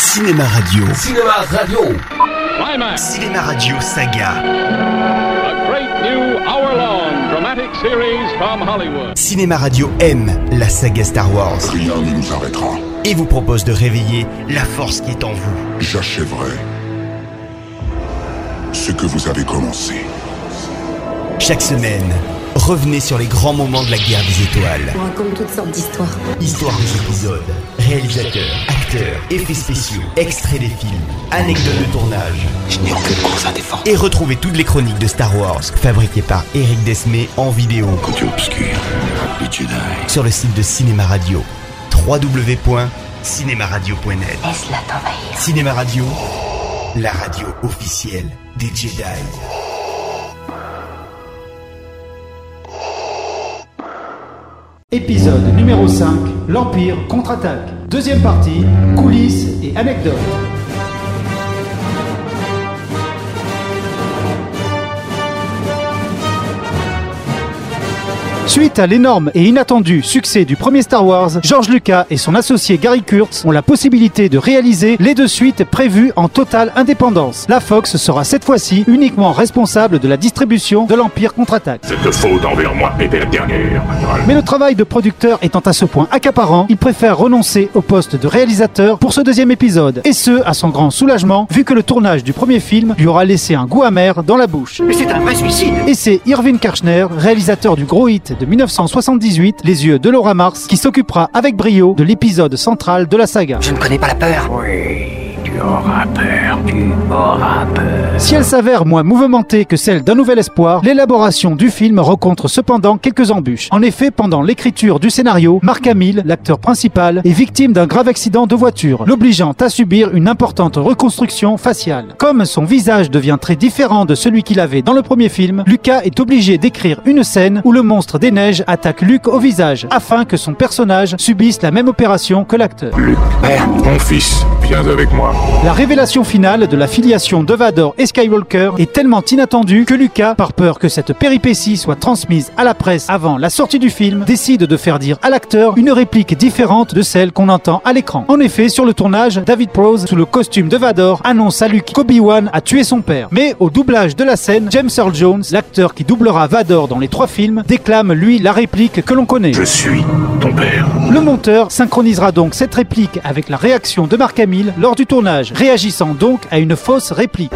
Cinéma Radio. Cinéma Radio. Climax, Cinéma Radio Saga. a great new hour-long dramatic series from Hollywood. Cinéma Radio aime la saga Star Wars Rien ne nous arrêtera. et vous propose de réveiller la force qui est en vous. J'achèverai ce que vous avez commencé. Chaque semaine, revenez sur les grands moments de la guerre des étoiles. On raconte toutes sortes d'histoires. Histoire des épisodes, réalisateurs, acteurs, effets spéciaux, extraits des films, anecdotes de tournage. Je n'ai aucune cause à défendre. Et retrouvez toutes les chroniques de Star Wars fabriquées par Eric Desmé en vidéo Côté obscur, les Jedi. sur le site de Cinéma Radio. www.cinemaradio.net Laisse-la t'envahir. Cinéma Radio, la radio officielle des Jedi. Épisode numéro 5, l'Empire contre-attaque. Deuxième partie, coulisses et anecdotes. Suite à l'énorme et inattendu succès du premier Star Wars, George Lucas et son associé Gary Kurtz ont la possibilité de réaliser les deux suites prévues en totale indépendance. La Fox sera cette fois-ci uniquement responsable de la distribution de l'Empire contre-attaque. Cette faute envers moi était la dernière. Mais le travail de producteur étant à ce point accaparant, il préfère renoncer au poste de réalisateur pour ce deuxième épisode. Et ce, à son grand soulagement, vu que le tournage du premier film lui aura laissé un goût amer dans la bouche. Mais c'est un vrai suicide. Et c'est Irving Kirchner, réalisateur du gros hit de 1978, Les yeux de Laura Mars, qui s'occupera avec brio de l'épisode central de la saga. Je ne connais pas la peur. Oui, tu auras peur, tu auras peur. Si elle s'avère moins mouvementée que celle d'un nouvel espoir, l'élaboration du film rencontre cependant quelques embûches. En effet, pendant l'écriture du scénario, Mark Hamill, l'acteur principal, est victime d'un grave accident de voiture, l'obligeant à subir une importante reconstruction faciale. Comme son visage devient très différent de celui qu'il avait dans le premier film, Lucas est obligé d'écrire une scène où le monstre des neiges attaque Luke au visage, afin que son personnage subisse la même opération que l'acteur. Luc, mon fils, viens avec moi. La révélation finale de la filiation de Vador et Skywalker est tellement inattendue que Lucas, par peur que cette péripétie soit transmise à la presse avant la sortie du film, décide de faire dire à l'acteur une réplique différente de celle qu'on entend à l'écran. En effet, sur le tournage, David Prowse, sous le costume de Vador, annonce à Luke qu'Obi-Wan a tué son père. Mais au doublage de la scène, James Earl Jones, l'acteur qui doublera Vador dans les trois films, déclame lui la réplique que l'on connaît. Je suis ton père. Le monteur synchronisera donc cette réplique avec la réaction de Mark Hamill lors du tournage, réagissant donc à une fausse réplique.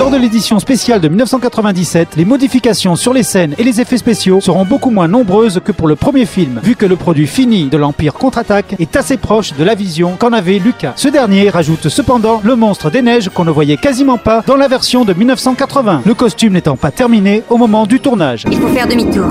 Lors de l'édition spéciale de 1997, les modifications sur les scènes et les effets spéciaux seront beaucoup moins nombreuses que pour le premier film, vu que le produit fini de l'Empire contre-attaque est assez proche de la vision qu'en avait Lucas. Ce dernier rajoute cependant le monstre des neiges qu'on ne voyait quasiment pas dans la version de 1980, le costume n'étant pas terminé au moment du tournage. Il faut faire demi-tour.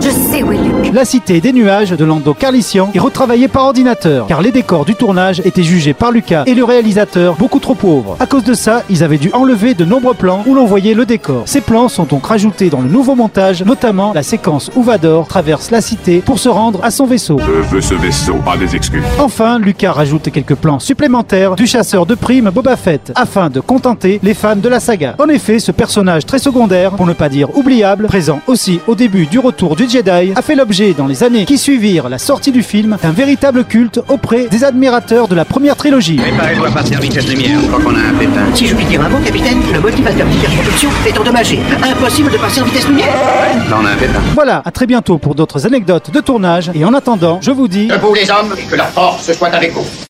Je sais où est Luke. La cité des nuages de Lando Carlician est retravaillée par ordinateur, car les décors du tournage étaient jugés par Lucas et le réalisateur beaucoup trop pauvres. À cause de ça, ils avaient dû enlever de nombreux plans où l'on voyait le décor. Ces plans sont donc rajoutés dans le nouveau montage, notamment la séquence où Vador traverse la cité pour se rendre à son vaisseau. Je veux ce vaisseau, pas des excuses. Enfin, Lucas rajoute quelques plans supplémentaires du chasseur de primes Boba Fett, afin de contenter les fans de la saga. En effet, ce personnage très secondaire, pour ne pas dire oubliable, présent aussi au début du retour du Jedi, a fait l'objet dans les années qui suivirent la sortie du film d'un véritable culte auprès des admirateurs de la première trilogie. Préparez-vous à partir vitesse lumière, je crois qu'on a un pépin. Si je puis dire un mot, capitaine, le motivateur d'hyperprotection est endommagé. Impossible de passer en vitesse lumière. Là, on a un pépin. Voilà, à très bientôt pour d'autres anecdotes de tournage, et en attendant, je vous dis... Debout les hommes, et que la force soit avec vous.